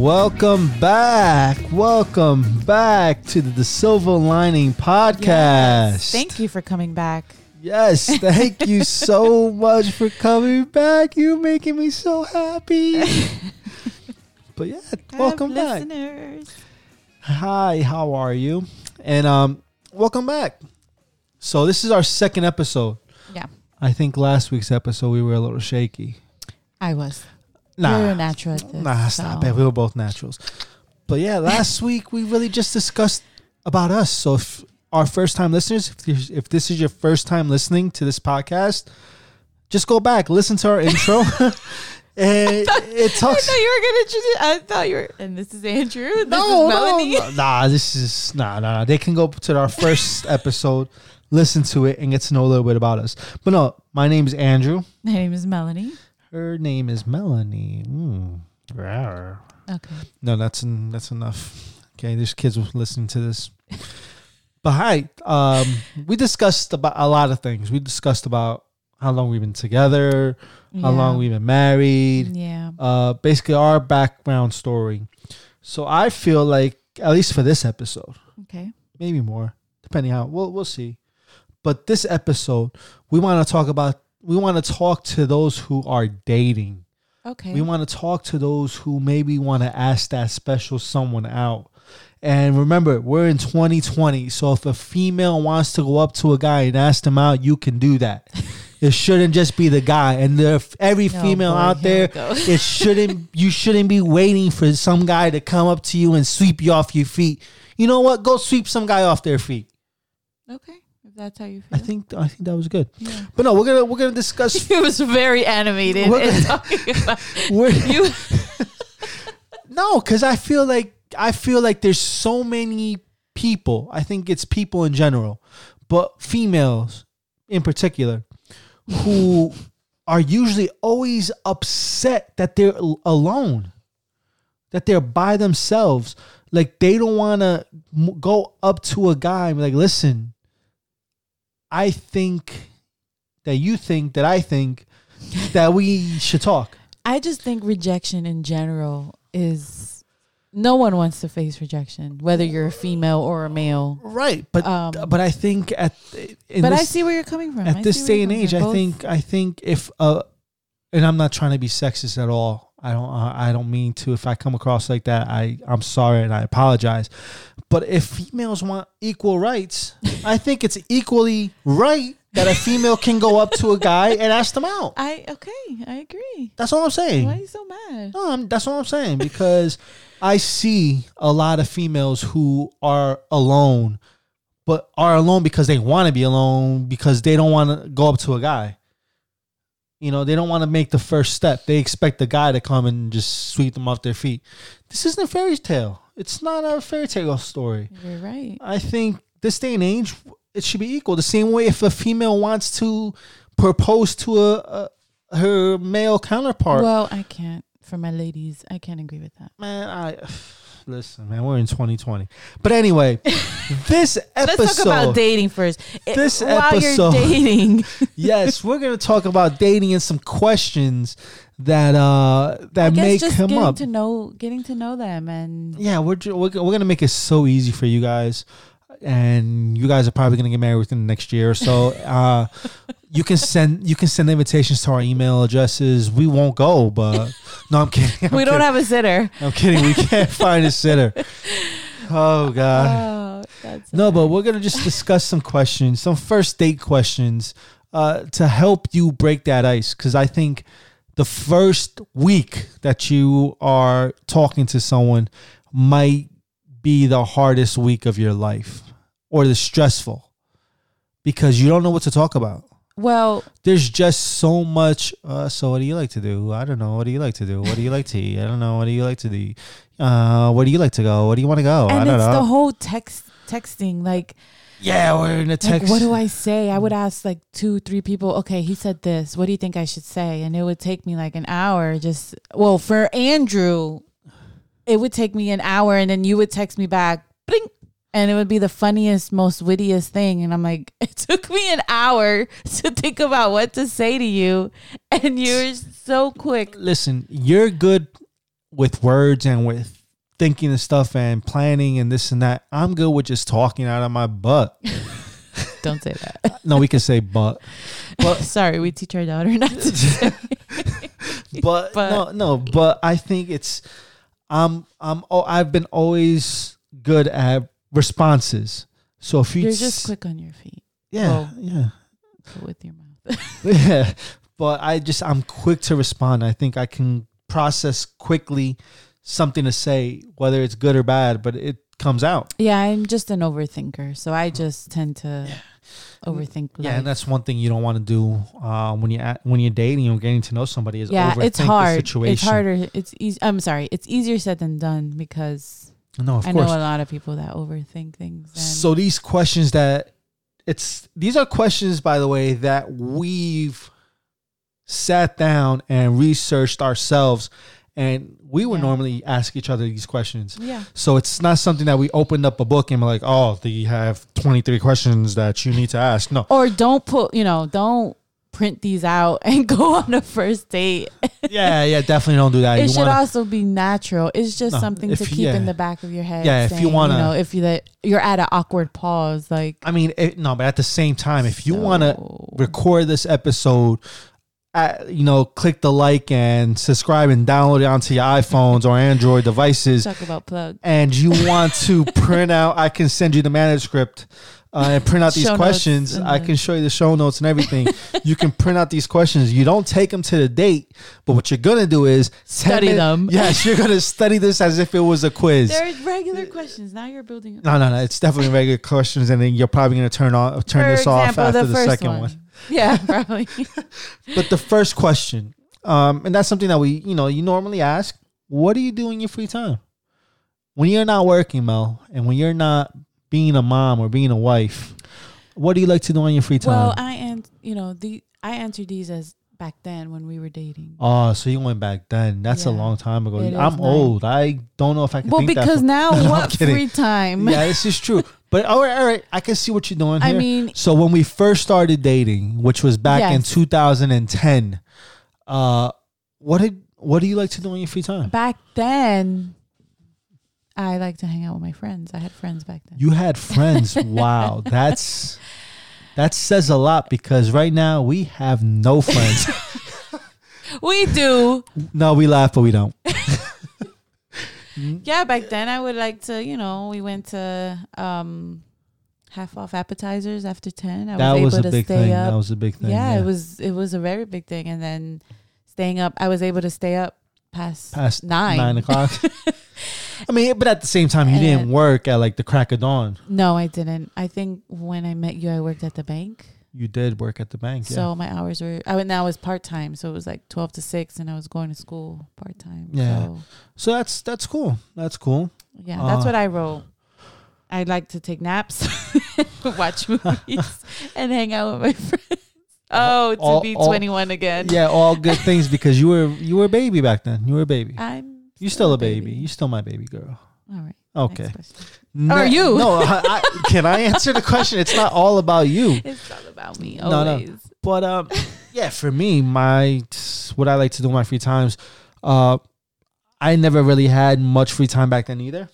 Welcome back. Welcome back to the, the Silver Lining Podcast. Yes. Thank you for coming back. Yes, thank you so much for coming back. You're making me so happy. but yeah, welcome back. Listeners. Hi, how are you? And um, welcome back. So this is our second episode. Yeah, I think last week's episode we were a little shaky. I was. Nah, You're a natural at this. nah, stop so- it. We were both naturals. But yeah, last week we really just discussed about us. So if our first time listeners, if, this- if this is your first time listening to this podcast, just go back, listen to our intro. and it talks. I thought you were gonna. introduce- I thought you were. And this is Andrew. This No, is Melenie. no, nah, this is nah, nah, nah. They can go to our first episode, listen to it, and get to know a little bit about us. But no, my name is Andrew. My name is Melenie. Her name is Melenie. Mm. rawr. Okay. No, that's en- that's enough. Okay, there's kids listening to this. But hi, um, we discussed about a lot of things. We discussed about how long we've been together, how Yeah. long we've been married, Yeah. uh, basically our background story. So I feel like at least for this episode, Okay. maybe more, depending how we'll we'll see. But this episode, we want to talk about. We want to talk to those who are dating. Okay. We want to talk to those who maybe want to ask that special someone out. And remember, we're in 2020. So if a female wants to go up to a guy and ask them out, you can do that. it shouldn't just be the guy. And if every Oh, female boy, out there, it shouldn't you shouldn't be waiting for some guy to come up to you and sweep you off your feet. You know what? Go sweep some guy off their feet. okay. That's how you I think I think that was good. Yeah. But no, we're gonna we're gonna discuss it was very animated. We're gonna- talking about you. No, because I feel like I feel like there's so many people. I think it's people in general, but females in particular, who are usually always upset that they're alone, that they're by themselves. Like they don't want to m- go up to a guy and be like, "Listen, I think that you think that I think that we should talk." I just think rejection in general is no one wants to face rejection, whether you're a female or a male. Right, but Um, but I think at in but I see where you're coming from. I at this day and age. I think I think if uh, and I'm not trying to be sexist at all. I don't I I don't mean to. If I come across like that, I I'm sorry and I apologize. But if females want equal rights, I think it's equally right that a female can go up to a guy and ask them out. I okay, I agree. That's all I'm saying. Why are you so mad? No, I'm, that's what I'm saying because I see a lot of females who are alone, but are alone because they want to be alone because they don't want to go up to a guy. You know, they don't want to make the first step. They expect the guy to come and just sweep them off their feet. This isn't a fairy tale. It's not a fairy tale story. You're right. I think this day and age, it should be equal. The same way if a female wants to propose to a, a her male counterpart, Well, I can't. For my ladies, I can't agree with that. Man, I listen, man. We're in 2020, but anyway, this episode. Let's talk about dating first. It- This while episode- you're dating, yes, we're gonna talk about dating and some questions that uh that may just come up. to know, getting to know them, and yeah, we're, we're we're gonna make it so easy for you guys, and you guys are probably gonna get married within the next year or so. uh, you can send you can send invitations to our email addresses. We won't go, but no, I'm kidding. I'm we don't kidding. have a sitter. I'm kidding. We can't find a sitter. Oh God. Oh, No, but we're gonna just discuss some questions, some first date questions, uh, to help you break that ice. Because I think the first week that you are talking to someone might be the hardest week of your life, or the stressful, because you don't know what to talk about. Well, There's just so much. Uh, so, what do you like to do? I don't know. What do you like to do? What do you like to eat? I don't know. What do you like to do? Uh, where do you like to go? Where do you want to go? I and don't it's know. the whole text texting. Like, yeah, we're in a like, text. what do I say? I would ask like two, three people. Okay, he said this. What do you think I should say? And it would take me like an hour. Just well, for Andrew, it would take me an hour, and then you would text me back. Bling, and it would be the funniest, most wittiest thing. And I'm like, it took me an hour to think about what to say to you, and you're so quick. listen, you're good with words and with thinking and stuff and planning and this and that. I'm good with just talking out of my butt. Don't say that. No, we can say butt. But Sorry, we teach our daughter not to say. but, But- no, no. But I think it's I'm I'm oh I've been always good at responses. So if you You're s- just quick on your feet yeah, well. yeah, but with your mouth. yeah. But I just I'm quick to respond. I think I can process quickly something to say, whether it's good or bad, but it comes out. yeah, I'm just an overthinker, so I just tend to overthink. Yeah, life. and that's one thing you don't want to do uh, when you at, when you're dating or getting to know somebody is yeah, it's the hard. situation. It's harder. It's easy. I'm sorry. It's easier said than done because No, of I course. know a lot of people that overthink things. And So these questions that it's these are questions by the way that we've sat down and researched ourselves and we would Yeah. normally ask each other these questions. yeah, So it's not something that we opened up a book and we're like, "Oh, they have 23 questions that you need to ask." No. or don't put. You know, don't print these out and go on a first date. yeah, yeah, definitely don't do that. it You should wanna- also be natural. It's just No, something to you- keep in the back of your head. Yeah, if you wanna- know, if you that you're at an awkward pause, like I mean, it, no, but at the same time, if you want to record this episode, at, you know, click the like and subscribe and download it onto your iPhones or Android devices. talk about plug. And you want to print out, I can send you the manuscript uh, and print out these questions. I the- can show you the show notes and everything. you can print out these questions. You don't take them to the date, but what you're gonna do is Study them. Yes, you're gonna study this as if it was a quiz. They're regular questions. Now you're building. up. No, no, no. It's definitely regular questions, and then you're probably gonna turn off, turn For this off after the, first second one. Yeah, probably. But the first question, um, and that's something that we, you know, you normally ask: What do you do in your free time when you're not working, Mel, and when you're not being a mom or being a wife? What do you like to do on your free time? well, I and you know the I answered these as back then when we were dating. oh, so you went back then? That's a long time ago. It I'm old. I don't know if I can. Well, because now No, no, what free time? yeah, this is true. But all right, all right, I can see what you're doing here. I mean, So when we first started dating, which was back in 2010, uh, what did what do you like to do in your free time? back then, I like to hang out with my friends. I had friends back then. You had friends. wow, that's that says a lot because right now we have no friends. we do. no, we laugh, but we don't. Yeah, back then I would like to. You know, we went to um half off appetizers after ten. I that was was able a to big stay thing. up. That was a big thing. yeah, it was it was a very big thing. And then staying up, I was able to stay up past past nine. nine o'clock. I mean, but at the same time, you didn't work at like the crack of dawn. No, I didn't. I think when I met you, I worked at the bank. You did work at the bank. Yeah. So my hours were I went now it was part time, so it was like twelve to six, and I was going to school part time. Yeah. so, so that's that's cool. That's cool. yeah, that's Uh, what I wrote. I like to take naps, watch movies, and hang out with my friends. Oh, to All- be all- twenty one again. Yeah, all good things because you were you were a baby back then. You were a baby. I'm. You still a baby. You're still my baby girl. All right. Okay. next question. No, Are you? No. I, I, can I answer the question? It's not all about you. It's all about me always. No, no. But um, yeah, for me, my what I like to do in my free times, uh, I never really had much free time back then either.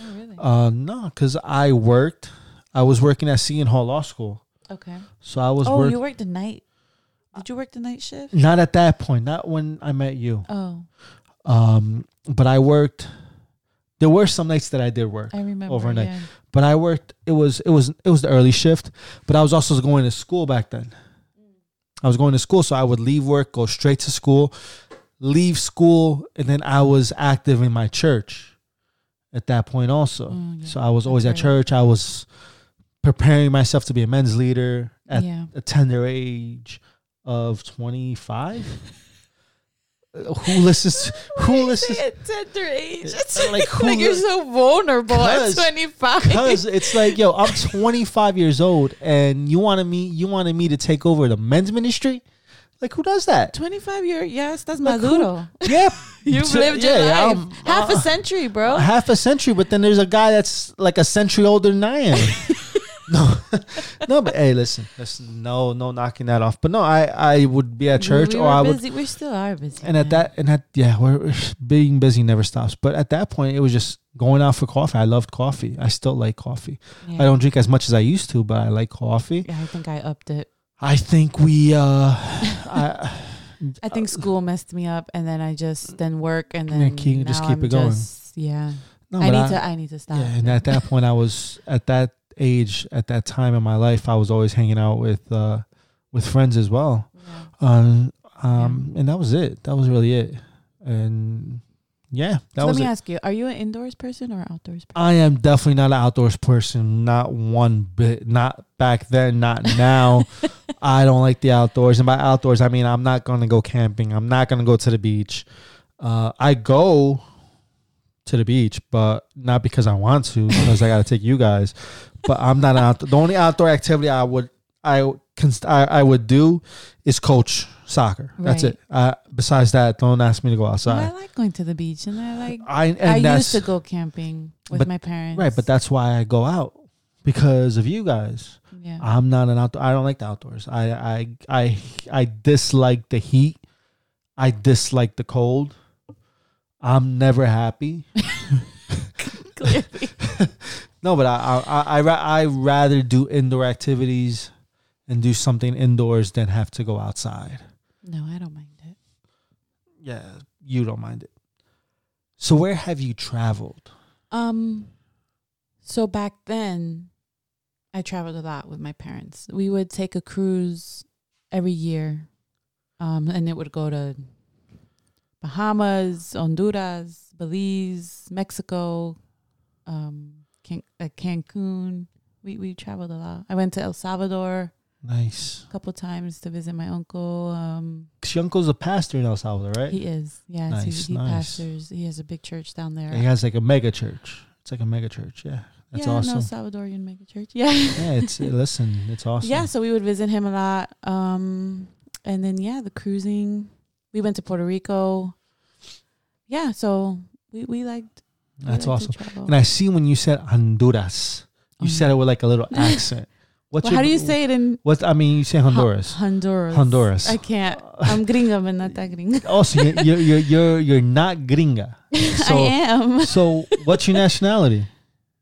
Oh, really? Uh, no, because I worked. I was working at Seton Hall Law School, okay. so I was Oh, working. you worked the night. Did you work the night shift? Not at that point. Not when I met you. Oh, Um, but I worked. There were some nights that I did work, I remember. Overnight. Yeah. but I worked. It was it was it was the early shift, but I was also going to school back then. I was going to school, so I would leave work, go straight to school, leave school, and then I was active in my church at that point also. Mm, yeah. So I was always at church. I was preparing myself to be a men's leader at yeah. a tender age of 25. Uh, who listens? Who listens? At tender age. It's Like, like, who you're li- so vulnerable at 25. Because it's like, yo, I'm 25 years old, and you wanted me, you wanted me to take over the men's ministry. Like, who does that? 25 year yes, that's Like, who- Maduro. Yeah, You've lived your yeah, life. Half uh, a century, bro. half a century, but then there's a guy that's like a century older than I am. no, no, but hey, listen, listen, no, no knocking that off. But no, I, I would be at church, we, or I would, busy. We still are busy. and at that, and at yeah, we're being busy never stops. But at that point, it was just going out for coffee. I loved coffee. I still like coffee. yeah. I don't drink as much as I used to, but I like coffee. Yeah, I think I upped it. I think we, uh, I, I think school messed me up, and then I just then work, and Yeah, then keep- just keep I'm it going. just- yeah, no, I need I- to. I need to stop. Yeah, and at that point, I was at that age, at that time in my life, I was always hanging out with uh, with friends as well. Yeah. Um, um, and that was it. That was really it. And yeah, that So let me it. ask you: Are you an indoors person or outdoors person? I am definitely not an outdoors person. Not one bit. Not back then. Not now. I don't like the outdoors. And by outdoors, I mean I'm not going to go camping. I'm not going to go to the beach. Uh, I go to the beach, but not because I want to, because I got to take you guys. But I'm not out. The only outdoor activity I would I const- I, I would do is coach soccer. That's it. Uh, besides that, don't ask me to go Well, I like going to the beach, and I like. I and I used to go camping with but- my parents. right, but that's why I go out because of you guys. yeah. I'm not an outdoor. I don't like the outdoors. I I I I dislike the heat. I dislike the cold. I'm never happy. Clearly. No, but I I I I, I rather do indoor activities and do something indoors than have to go outside. no, I don't mind it. Yeah, you don't mind it. So where have you traveled? Um, so back then, I traveled a lot with my parents. We would take a cruise every year, um, and it would go to Bahamas, Honduras, Belize, Mexico, um, Can- uh, Cancun. We we traveled a lot. I went to El Salvador Nice. a couple times to visit my uncle. Um, 'Cause your uncle's a pastor in El Salvador, right? he is, yes, Nice, he, he nice. pastors. He has a big church down there. He has like a mega church. It's like a mega church. Yeah, that's awesome. yeah, awesome. no Salvadorian mega church. Yeah. yeah, it's listen, it's awesome. Yeah, so we would visit him a lot. Um, and then yeah, the cruising. We went to Puerto Rico. Yeah, so we we liked. we that's liked awesome. And I see when you said Honduras, you um, said it with like a little accent. What's Well, how do you say it in What I mean, you say Honduras. Hon- Honduras? Honduras. I can't. I'm gringa, but not that gringa. oh, so you're, you're you're you're you're not gringa. So I am. so what's your nationality?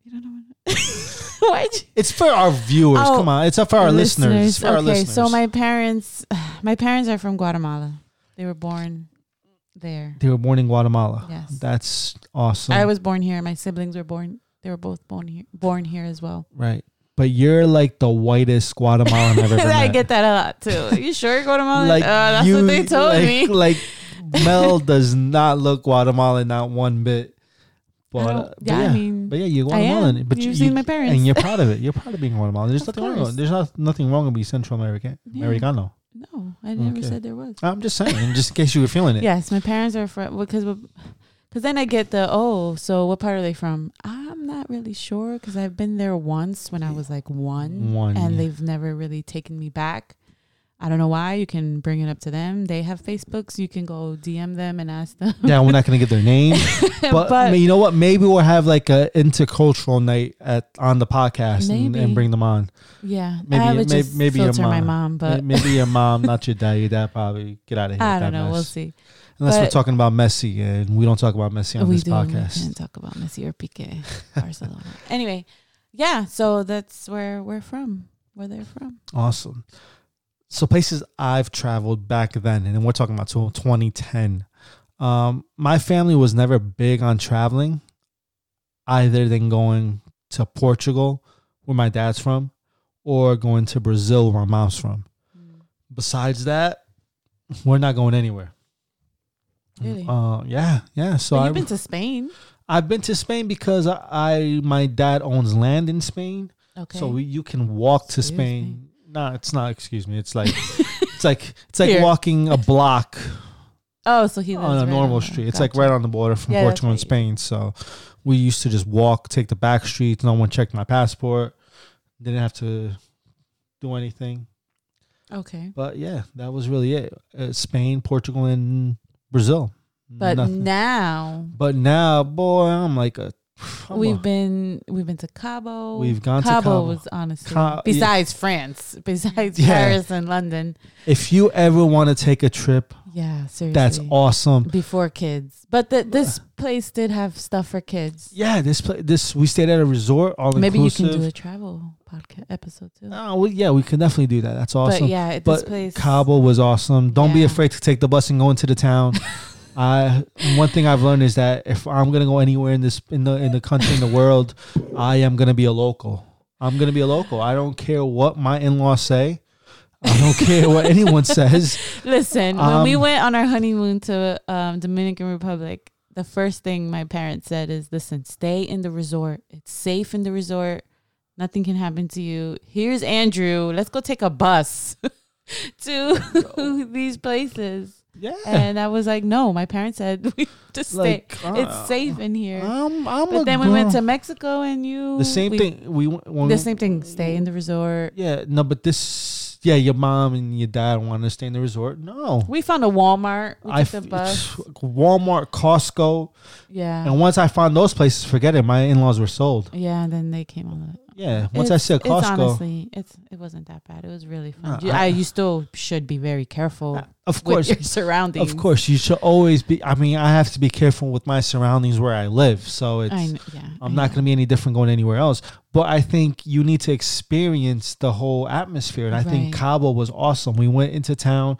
You don't know. What? It's for our viewers. Oh, Come on, it's for our listeners. It's for okay, our listeners. so my parents, my parents are from Guatemala. They were born there. they were born in Guatemala. Yes. That's awesome. I was born here. My siblings were born. They were both born here. Born here as well. right. But you're like the whitest Guatemalan I've ever met. I get that a lot too. You sure Guatemalan? like uh, that's you, what they told like, me. Like Mel does not look Guatemalan, not one bit. But, uh, but yeah, yeah, I mean, but yeah, you're. Guatemalan. But you, You've seen my parents. and you're proud of it. You're proud of being Guatemalan. There's Of nothing wrong. course. With, there's not nothing wrong with being Central American. Yeah. Americano. No, I never Okay. said there was. I'm just saying, just in case you were feeling it. Yes, my parents are from because because then I get the oh, so what part are they from? I'm not really sure because I've been there once when I was like one, One, and yeah. they've never really taken me back. I don't know why. You can bring it up to them. They have Facebooks. You can go DM them and ask them. Yeah, we're not gonna get their name, but, But- you know what? Maybe we'll have like a intercultural night at on the podcast and, and bring them on. Yeah, Maybe- I would may- just maybe your filter my mom. mom, but maybe your mom, not your dad. Your dad probably get out of here. I don't know. mess. We'll see. Unless we're talking about Messi, and we don't talk about Messi on we this do. We podcast. can't talk about Messi or Piqué, Barcelona. anyway, yeah. So that's where we're from. Where they're from. Awesome. So places I've traveled back then, and we're talking about 2010. Um, my family was never big on traveling, either than going to Portugal, where my dad's from, or going to Brazil, where my mom's from. Besides that, we're not going anywhere. Really? Uh, yeah, yeah. So but I, you've been to Spain. I've been to Spain because I, I my dad owns land in Spain. Okay. So we, you can walk to Spain. No, it's not. Excuse me. It's like it's like it's like Here. walking a block oh, so he lives on a right normal street. It's like gotcha. right on the border from Yeah, that's Portugal and right. Spain. So we used to just walk, take the back streets. No one checked my passport. Didn't have to do anything. Okay. But yeah, that was really it. Uh, Spain, Portugal, and Brazil. But Nothing. now, but now, boy, I'm like a Come we've on. been we've been to Cabo. We've gone to Cabo. Cabo. was honestly Ca- besides France, besides Yeah. Paris and London. If you ever want to take a trip, Yeah, seriously. that's awesome. Before kids, but the, this place did have stuff for kids. Yeah, this place. this we stayed at a resort all inclusive. Maybe you can do a travel podcast episode too. Oh, well, yeah, we can definitely do that. That's awesome. But yeah, this But place. Cabo was awesome. Don't be afraid to take the bus and go into the town. I one thing I've learned is that if I'm gonna go anywhere in this in the in the country in the world, I am gonna be a local. I'm gonna be a local. I don't care what my in-laws say. I don't care what anyone says. Listen, when we Um, went on our honeymoon to um, Dominican Republic, the first thing my parents said is, "Listen, stay in the resort. It's safe in the resort. Nothing can happen to you. Here's Andrew. Let's go take a bus to these places." Yeah, And I was like, "No." My parents said, "We just stay. like uh, it's safe in here." I'm, I'm but then we went to Mexico, and you the same we- thing. We went- The we- same thing. Stay in the resort. Yeah, no, but this, yeah, your mom and your dad want to stay in the resort. No, We found a Walmart. We I took the bus. Walmart, Costco, Yeah. and once I found those places, forget it. My in-laws were sold. Yeah, and then they came on the. Yeah, once I It's- a it's Costco, honestly, it's it wasn't that bad. It was really fun. No, I- I, you still should be very careful of with course, your surroundings. of course, you should always be. I mean, I have to be careful with my surroundings where I live, so it's. I yeah, I'm I not going to be any different going anywhere else. But I think you need to experience the whole atmosphere. And I think Right. Cabo was awesome. We went into town.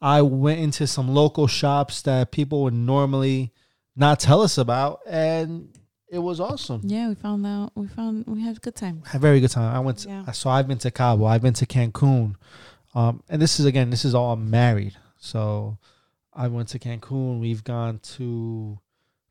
I went into some local shops that people would normally not tell us about. And it was awesome. Yeah, we found out. We found we had a good time. A very good time. I went. To, Yeah. So I've been to Cabo. I've been to Cancun. Um, and this is again. This is all married. So I went to Cancun. We've gone to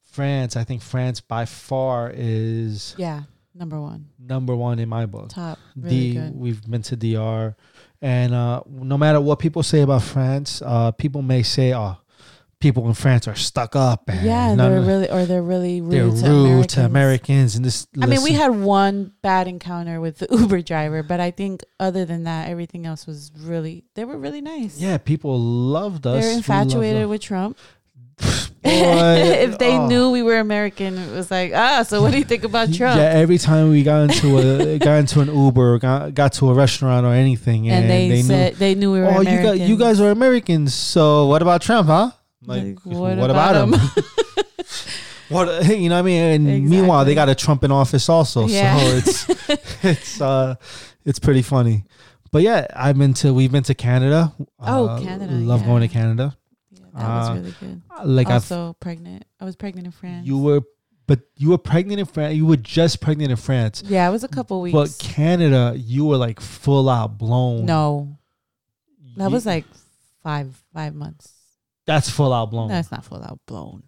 France. I think France by far is Yeah, number one, number one in my book. top, really D, good. we've been to DR, and uh, no matter what people say about France, uh, people may say, "Oh, people in France are stuck up." And Yeah, none they're really or they're really rude, they're to, rude Americans. to Americans, and this. I mean, we had one bad encounter with the Uber driver, but I think other than that, everything else was really. They were really nice. yeah, people loved us. they're infatuated with Trump. If they oh. knew we were American, it was like, ah, so what do you think about Trump? Yeah, every time we got into a got into an Uber, got got to a restaurant or anything, and, and they, they, said they knew we were "Oh, you American. guys, you guys are Americans. So what about Trump, huh?" Like, what, what about, about him? what you know? what I mean, and meanwhile, they got a Trump in office also. Yeah. So it's it's uh it's pretty funny. But yeah, I've been to we've been to Canada. Oh, Uh, Canada, Love yeah. going to Canada. Yeah, that was Uh, really good. Like I was also pregnant. I was pregnant in France. you were, but you were pregnant in France. You were just pregnant in France. yeah, it was a couple weeks. But Canada, you were like full out blown. no, that You- was like five five months. That's full out blown. That's not full out blown.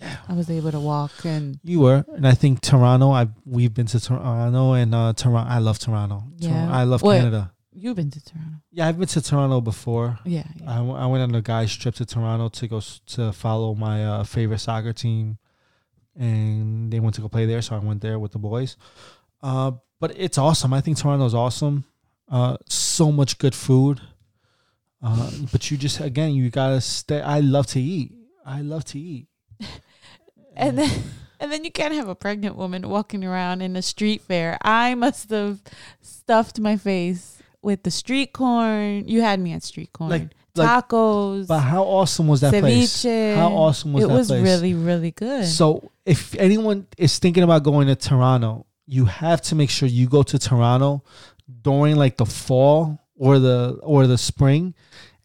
Yeah. I was able to walk and You were, and I think Toronto. I we've been to Toronto and uh, Toronto. I love Toronto. Tor- Yeah. I love What? Canada. you've been to Toronto. Yeah, I've been to Toronto before. Yeah, yeah. I, w- I went on a guy's trip to Toronto to go s- to follow my uh, favorite soccer team, and they went to go play there, so I went there with the boys. Uh, but it's awesome. I think Toronto's awesome. Uh, so much good food. Uh, but you just again, you gotta stay. I love to eat. I love to eat. and then and then you can't have a pregnant woman walking around in a street fair. I must have stuffed my face with the street corn. You had me at street corn. Like- like- Tacos, But how awesome was that place? ceviche. How awesome was it that was place? It was really really good. So if anyone is thinking about going to Toronto, you have to make sure you go to Toronto during like the fall or the or the spring,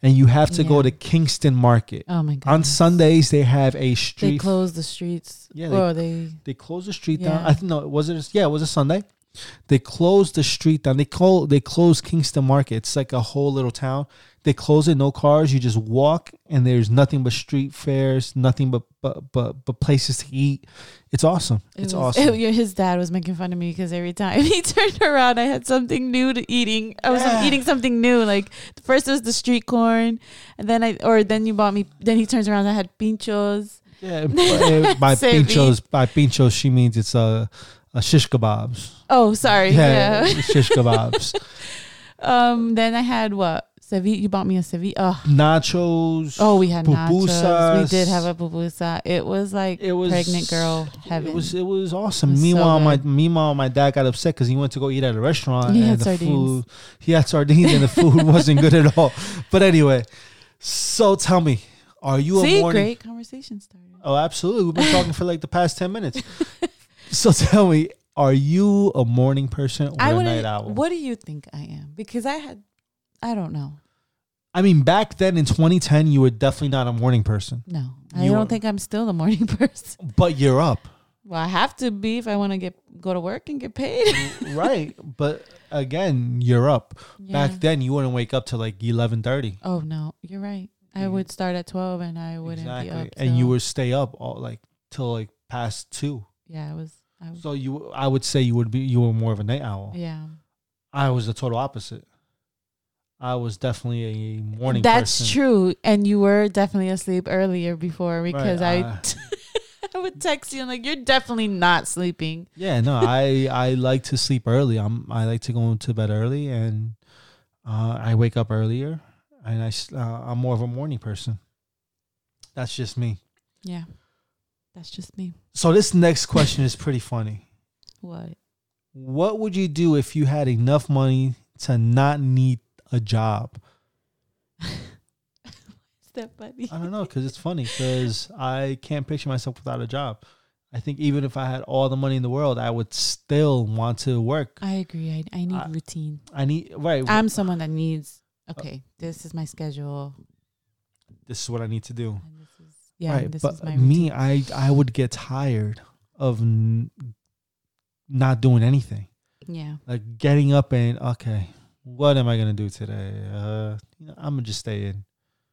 and you have to go to Kensington Market. oh my god! On Sundays they have a street. they close the streets. Yeah, Yeah, they- or they they close the street down. I think no, was it? Yeah, it was a Sunday. They closed the street down. They call they closed Kensington Market. It's like a whole little town. They close it, no cars. You just walk, and there's nothing but street fairs, nothing but but but, but places to eat. It's awesome. It it's was- awesome. it- his dad was making fun of me because every time he turned around, I had something new to eating. I was Yeah. eating something new. Like first it was the street corn, and then I or then you bought me. Then he turns around, I had pinchos. Yeah, by, by pinchos, by pinchos, she means it's a, a shish kebabs. Oh, sorry. Yeah, Yeah. shish kebabs. um. Then I had what ceviche. You bought me a ceviche. Oh, nachos. oh, we had nachos. We did have a pupusa. It was like It was pregnant girl heaven. It was it was awesome. It was so meanwhile, my meanwhile my dad got upset because he went to go eat at a restaurant He and had the sardines. food he had sardines and the food wasn't good at all. But anyway, so tell me, are you See, a morning? great conversation started. Oh, absolutely. We've been talking for like the past ten minutes. so tell me, are you a morning person or I a night owl? What do you think I am? Because I had, I don't know. I mean, back then in 2010, you were definitely not a morning person, No, I You don't are- think I'm still the morning person. but you're up, Well, I have to be if I want to get go to work and get paid. right? But again, you're up. Yeah. Back then, you wouldn't wake up till like 11:30. Oh no, you're right. I would start at twelve, and I wouldn't be up. and you till- would stay up all like till like past two. Yeah, I was. I was. So you, I would say you would be you were more of a night owl. Yeah, I was the total opposite. I was definitely a morning. that's person. true. And you were definitely asleep earlier before because uh, I. I would text you and like you're definitely not sleeping. Yeah, no, I I like to sleep early. I'm I like to go to bed early, and uh, I wake up earlier, and I uh, I'm more of a morning person. That's just me. Yeah, that's just me. So this next question is pretty funny. What? What would you do if you had enough money to not need a job? Is that funny? I don't know because it's funny because I can't picture myself without a job. I think even if I had all the money in the world, I would still want to work. I agree. I, I need I- routine. I need right. I'm someone that needs. Uh, okay, this is my schedule. this is what I need to do. Is yeah. right, this but is my me. I I would get tired of n- not doing anything. Yeah. Like getting up and okay, what am I gonna do today? Uh, you know, I'm gonna just stay in.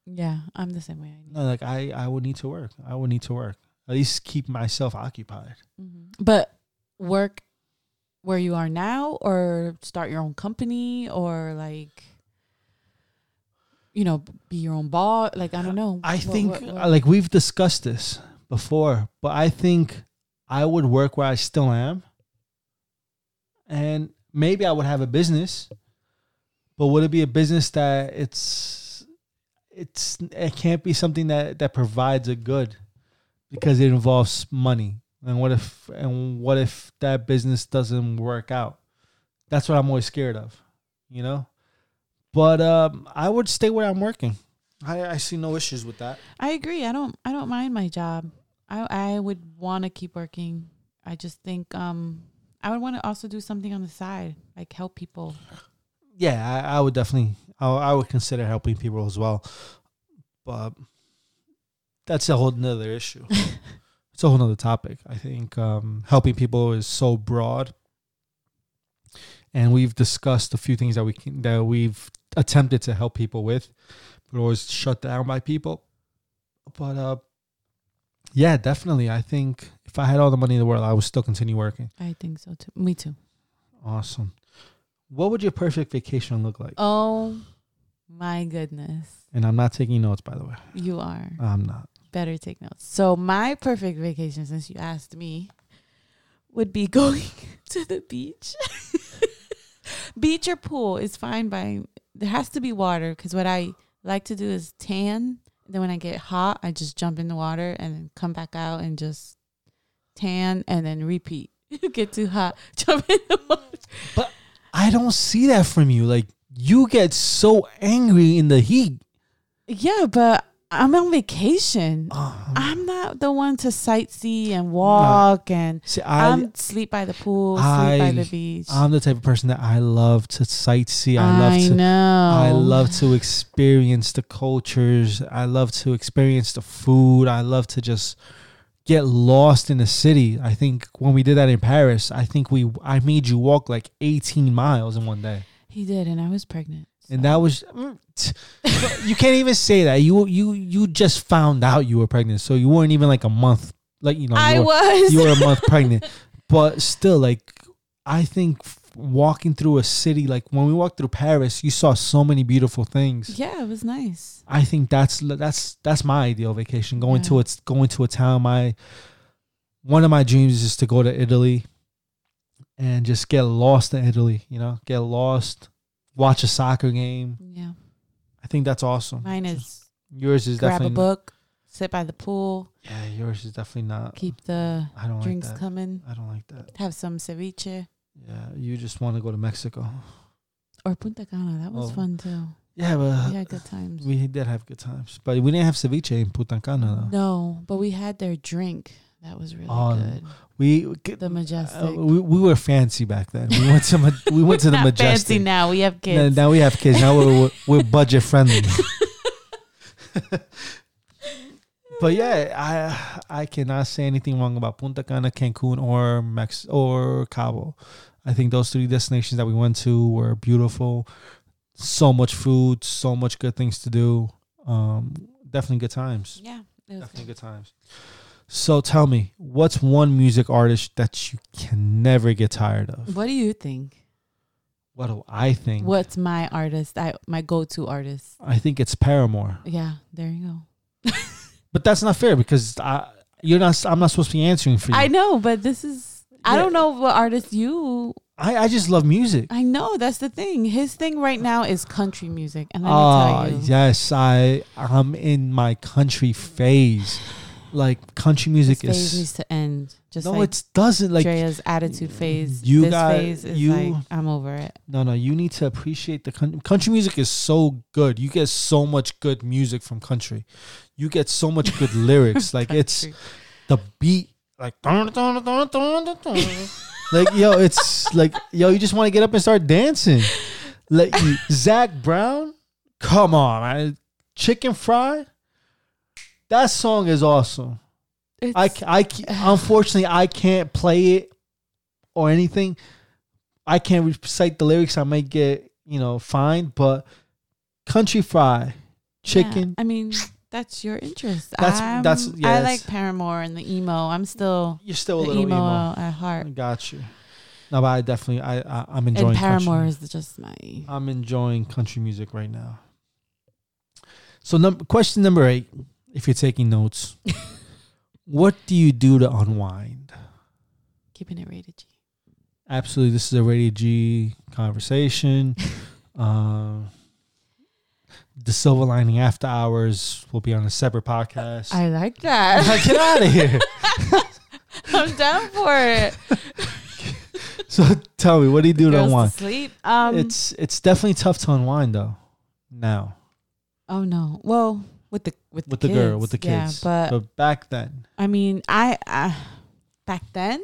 Yeah, I'm the same way. I. No, like I I would need to work. I would need to work. At least keep myself occupied. Mhm. But work where you are now, or start your own company, or like, you know, be your own boss. Like I don't know. I What- think what- what- like we've discussed this before, but I think I would work where I still am, and maybe I would have a business. But would it be a business that it's it's it can't be something that that provides a good because it involves money. And what if and what if that business doesn't work out? That's what I'm always scared of, you know. But um, I would stay where I'm working. I, I see no issues with that. I agree. I don't. I don't mind my job. I I would want to keep working. I just think um I would want to also do something on the side, like help people. Yeah, I, I would definitely. I, I would consider helping people as well, but that's a whole nother issue. it's a whole nother topic. I think um, helping people is so broad, and we've discussed a few things that we can that we've attempted to help people with, but always shut down by people. But uh, yeah, definitely. I think if I had all the money in the world, I would still continue working. I think so too. Me too. Awesome. What would your perfect vacation look like? Oh my goodness, And I'm not taking notes, by the way. you are. I'm not. better take notes. So my perfect vacation, since you asked me, would be going to the beach. beach or pool is fine by there has to be water because what I like to do is tan. Then when I get hot, I just jump in the water and then come back out and just tan and then repeat. get too hot, jump in the water. I don't see that from you. Like you get so angry in the heat. Yeah, but I'm on vacation. Oh, I'm not the one to sightsee and walk and see, I, I'm sleep by the pool, sleep by I- the beach. I'm the type of person that I love to sightsee. I I love to. know. I love to experience the cultures. I love to experience the food. I love to just get lost in the city. I think when we did that in Paris, I think we I made you walk like 18 miles in one day. He did, and I was pregnant. and that was mm, t- you can't even say that you you you just found out you were pregnant so you weren't even like a month like you know I you were, was. you were a month pregnant but still like i think walking through a city like when we walked through paris you saw so many beautiful things yeah, it was nice. i think that's that's that's my ideal vacation going to it's going to a town my one of my dreams is to go to italy and just get lost in italy you know get lost watch a soccer game Yeah, i think that's awesome. Mine is Yours is definitely grab a definitely book, sit by the pool, yeah. Yours is definitely not. keep the I don't drinks like that. coming, I don't like that. have some ceviche Yeah, you just want to go to Mexico. or Punta Cana. That was Oh. fun too. Yeah, but We had good times. we did have good times, but we didn't have ceviche in Punta Cana. Though. No, but we had their drink. That was really Oh, good. We The majestic. uh, we, we were fancy back then. We went to ma- we went to the majestic. fancy now. We have Now, kids. now we have kids. Now we're we're, we're budget friendly. but yeah, I I cannot say anything wrong about Punta Cana, Cancun, or Mex or Cabo. I think those three destinations that we went to were beautiful. So much food, so much good things to do. Um, definitely good times. yeah, Definitely good. good times. So tell me, what's one music artist that you can never get tired of? What do you think? What do I think? What's my artist? I my go to artist. I think it's Paramore. Yeah, there you go. But that's not fair because I, you're not. I'm not supposed to be answering for you. I know, but this is. I don't know what artist you. I, I just love music. I know that's the thing. His thing right now is country music, and let me Ah, tell you, yes, I I'm in my country phase. Like country music this phase is needs to end. Just no, like it doesn't. Like Drea's attitude phase. you this got- phase is you- like I'm over it. no, no. You need to appreciate the country. Country music is so good. You get so much good music from country. You get so much good lyrics. Like it's Country. the beat. Like like yo, it's like yo. You just want to get up and start dancing. Like Zac Brown, come on, man. Chicken Fry. That song is awesome. It's, I, I unfortunately I can't play it or anything. I can't recite the lyrics. I might get you know fined, but Country Fry, yeah, chicken. I mean, that's your interest. That's- I'm- that's- yeah, I like Paramore and the emo. I'm still You're still a little emo, emo. at heart. Got you. No, but I definitely I, I I'm enjoying And Paramore country. is just my. I'm enjoying country music right now. So num- question number eight, if you're taking notes, what do you do to unwind? Keeping it rated G. Absolutely, this is a rated G conversation. um, the Silver Lining After Hours will be on a separate podcast. I like that. Get out of here. I'm down for it. So tell me, what do you do to unwind? sleep. Um. It's it's definitely tough to unwind though. Now oh no. Well, with the with the, with the girl, with the yeah, kids, but, but back then, I mean, I, I back then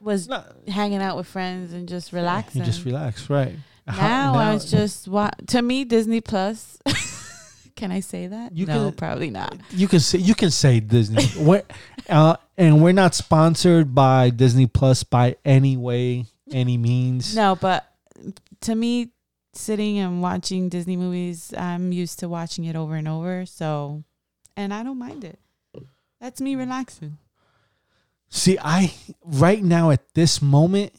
was no, hanging out with friends and just relaxing. you just relax, right? Now, How- I was just wa- to me Disney Plus. can I say that? You no, can- probably not. you can say you can say Disney. we're, uh, and we're not sponsored by Disney Plus by any way, any means. No, but to me, sitting and watching Disney movies, I'm used to watching it over and over. So, and I don't mind it. That's me relaxing. See, I right now at this moment,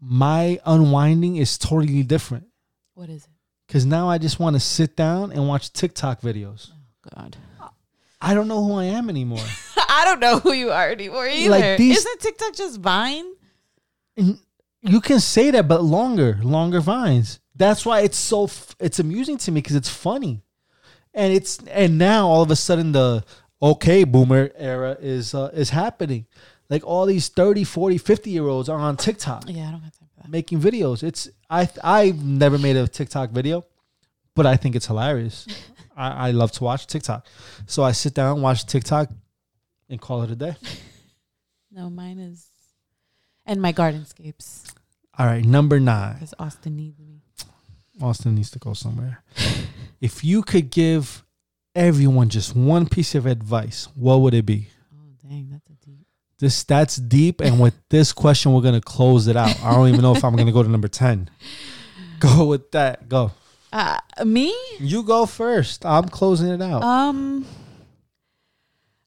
my unwinding is totally different. What is it? Cause now I just want to sit down and watch TikTok videos. God. I don't know who I am anymore. I don't know who you are anymore either. Like these- Isn't TikTok just Vine? You can say that, but longer, longer vines. That's why it's so f- it's amusing to me because it's funny, and it's and now all of a sudden the okay boomer era is uh, is happening. Like all these 30, 40, 50 year olds are on TikTok Yeah, I don't got time for that. making videos. It's I I've never made a TikTok video, but I think it's hilarious. I, I love to watch TikTok, so I sit down, watch TikTok, and call it a day. No, mine is, and my gardenscapes All right, number nine. because Austin needs me. Austin needs to go somewhere. if you could give everyone just one piece of advice, what would it be? Oh dang, that's. This that's deep, and with this question, we're gonna close it out. I don't even know if I'm gonna go to number ten. Go with that. Go. Uh, me? You go first. I'm closing it out. Um,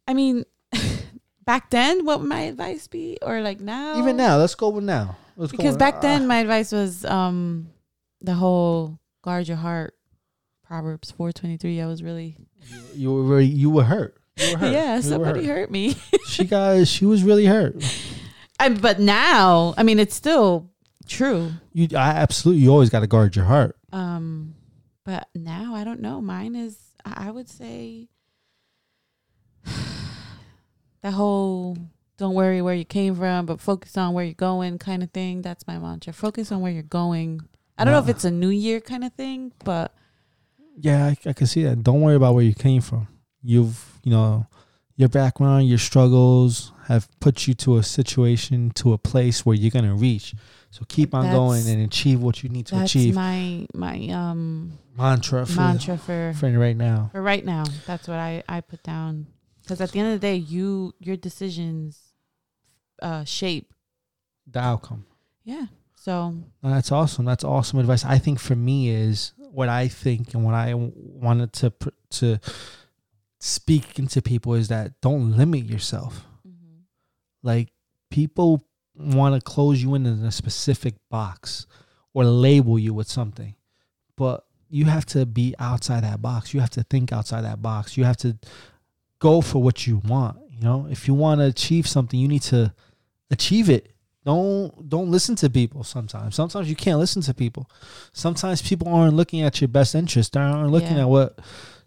I mean, back then, what would my advice be, or like now? even now, let's go with now. Let's because back then uh, my advice was um the whole guard your heart proverbs 423 i was really you were you were hurt. Hurt. yeah somebody hurt me She got. She was really hurt. I, but now i mean it's still true You I, absolutely. You always got to guard your heart. um But now I don't know. Mine is I I would say that whole don't worry where you came from, but focus on where you're going kind of thing. That's my mantra. Focus on where you're going. I don't know if it's a new year kind of thing, but Yeah, I, I can see that. Don't worry about where you came from. You've, you know, your background, your struggles have put you to a situation, to a place where you're gonna reach. So keep on going and achieve what you need to that's achieve. my my um mantra for, mantra for for right now. for right now. That's what I I put down because at the end of the day, you your decisions uh shape. The outcome. Yeah. So Uh, That's awesome. That's awesome advice. I think for me is what I think and what I wanted to pr- to speak into people is that don't limit yourself. Mm-hmm. Like people want to close you in in a specific box or label you with something, but you have to be outside that box. You have to think outside that box. You have to go for what you want. You know, if you want to achieve something, you need to achieve it. Don't don't listen to people. Sometimes, sometimes you can't listen to people. Sometimes people aren't looking at your best interest. They aren't looking Yeah. at what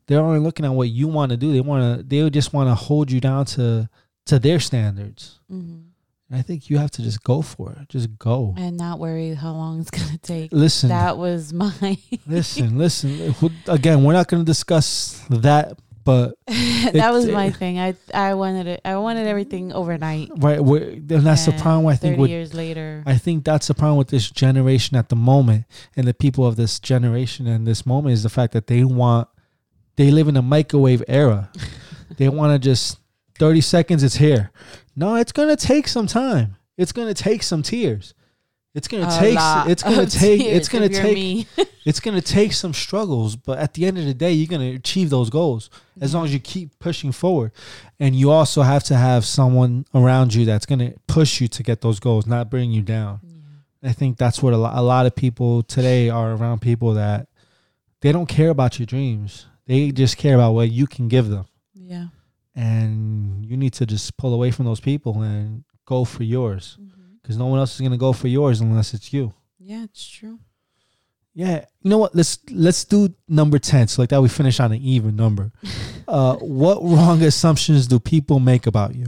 they aren't looking at what you want to do. They want to. They just want to hold you down to to their standards. mhm. I think you have to just go for it. Just go. and not worry how long it's gonna take. Listen, That was my listen, listen. Again, we're not going to discuss that, but that was my thing. I I wanted it. I wanted everything overnight. right, and that's the problem. I think Thirty with years later, I think that's the problem with this generation at the moment, and the people of this generation and this moment is the fact that they want, they live in a microwave era. they want to just thirty seconds, it's here. No, it's gonna take some time. It's gonna take some tears. It's gonna a take. It's gonna take. It's gonna take. It's gonna take some struggles, but at the end of the day, you're gonna achieve those goals as long as you keep pushing forward. And you also have to have someone around you that's gonna push you to get those goals, not bring you down. Yeah. I think that's what a lot, a lot of people today are around people that they don't care about your dreams. They just care about what you can give them. Yeah. And you need to just pull away from those people and go for yours because no one else is going to go for yours unless it's you. Yeah, it's true. Yeah. You know what? Let's let's do number 10 so like that we finish on an even number. Uh what wrong assumptions do people make about you?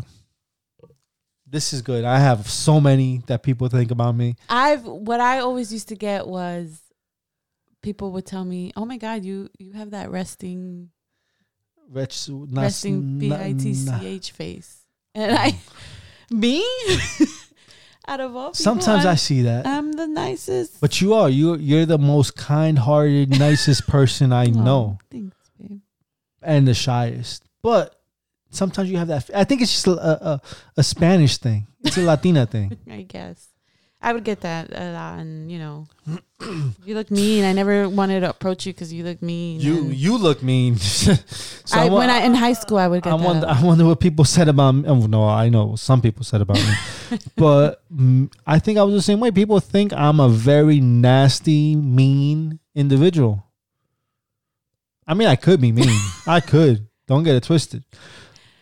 This is good. I have so many that people think about me. I've what I always used to get was people would tell me, "Oh my God, you you have that resting resting B I T C H face," and I me out of all people, Sometimes I I'm, see that, I'm the nicest. but you are you you're the most kind-hearted, nicest person I Oh, know, thanks, babe. and the shyest. But sometimes you have that. I think it's just a a, a Spanish thing. It's a Latina thing. I guess I would get that a lot, and you know, you look mean. I never wanted to approach you because you look mean. You and you look mean. so I, wa- when I in high school, I would get I that. wonder. I wonder what people said about me. Oh, no, I know some people said about me, but mm, I think I was the same way. People think I'm a very nasty, mean individual. I mean, I could be mean. I could. Don't get it twisted.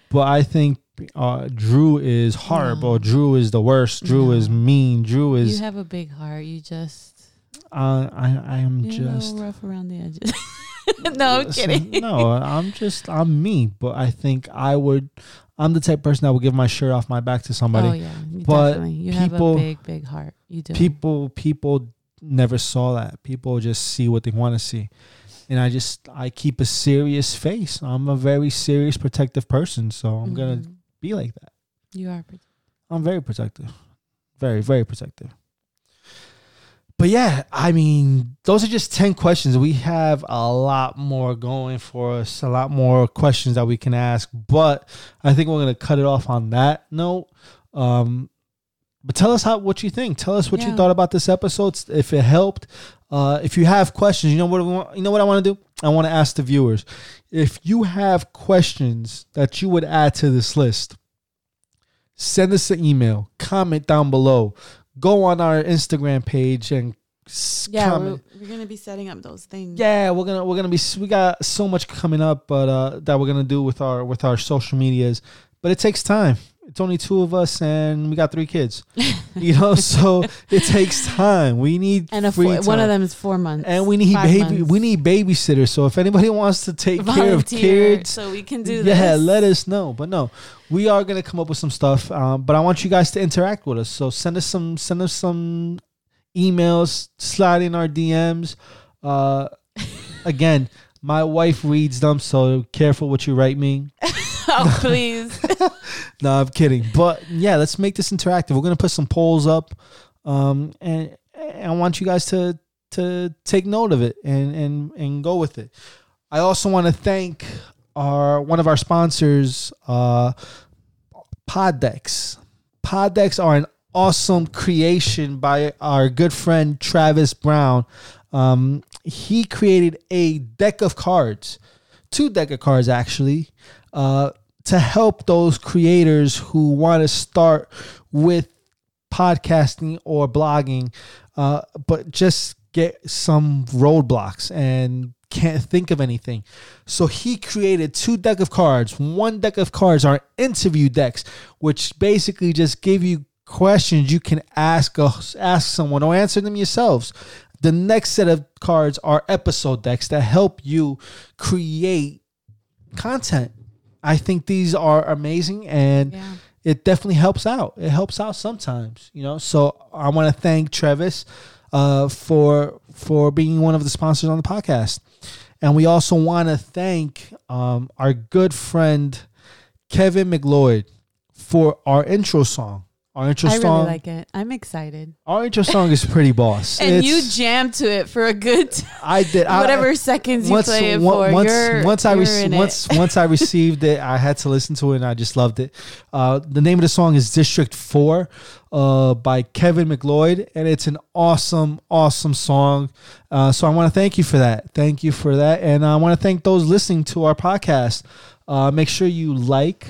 But I think uh, Drew is horrible. No. Drew is the worst. Drew No. is mean. Drew is. you have a big heart. You just uh, I I am just. rough around the edges. no, I'm kidding. no, I'm just I'm me, but I think I would. I'm the type of person that would give my shirt off my back to somebody. Oh yeah, But definitely. You have people- a big, big heart. You do. People people never saw that. People just see what they want to see, and I just I keep a serious face. I'm a very serious, protective person, so I'm gonna Mhm. Be like that. You are. pretty- I'm very protective, very very protective. But yeah, I mean, those are just 10 questions. We have a lot more going for us, a lot more questions that we can ask, but I think we're going to cut it off on that note. Um, but tell us how what you think. Tell us what you thought about this episode, if it helped. Uh, if you have questions, you know what we want, you know what I want to do? I want to ask the viewers. If you have questions that you would add to this list, send us an email, comment down below, go on our Instagram page and Yeah, comment. we're, we're gonna be setting up those things. Yeah, we're gonna we're gonna be we got so much coming up, but uh, that we're gonna do with our with our social medias. But it takes time. It's only two of us and we got three kids. you know, so it takes time. We need And a free four, one of them is four months. and we need baby months. we need babysitters. So if anybody wants to take care of Volunteer kids, so we can do yeah, this. let us know. But no, we are gonna come up with some stuff. Um, but I want you guys to interact with us. So send us some send us some emails, slide in our DMs. Uh, again, my wife reads them, so careful what you write me. oh, please. No, I'm kidding. But yeah, let's make this interactive. We're gonna put some polls up, um, and, and I want you guys to to take note of it and and and go with it. I also want to thank our one of our sponsors, uh, Poddecks. Poddecks are an awesome creation by our good friend Travis Brown. Um, he created a deck of cards, two deck of cards actually, uh, to help those creators who want to start with podcasting or blogging, uh, but just get some roadblocks and can't think of anything. So he created two deck of cards. One deck of cards are interview decks, which basically just give you questions you can ask ask someone or answer them yourselves. The next set of cards are episode decks that help you create content. I think these are amazing and Yeah. it definitely helps out. It helps out sometimes, you know. So I want to thank Travis uh, for for being one of the sponsors on the podcast, and we also want to thank um, our good friend Kevin MacLeod for our intro song. Our intro I really song, like it. I'm excited. our intro song is pretty boss. And you It's- jammed to it for a good I did I- whatever seconds you once, play it on- for. once, you're, once I you're received in it. once once I received it, I had to listen to it and I just loved it. Uh, the name of the song is District Four, uh, by Kevin MacLeod, and it's an awesome, awesome song. Uh, so I want to thank you for that. Thank you for that, and I want to thank those listening to our podcast. Uh, make sure you like,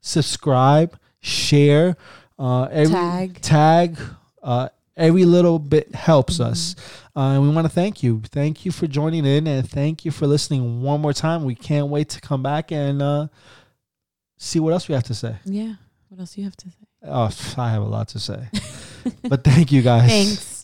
subscribe, share, uh, every Tag. tag. Uh, every little bit helps us. Uh, and we want to thank you. Thank you for joining in and thank you for listening one more time. We can't wait to come back and uh, see what else we have to say. Yeah. What else do you have to say? Oh, I have a lot to say. but thank you guys. Thanks.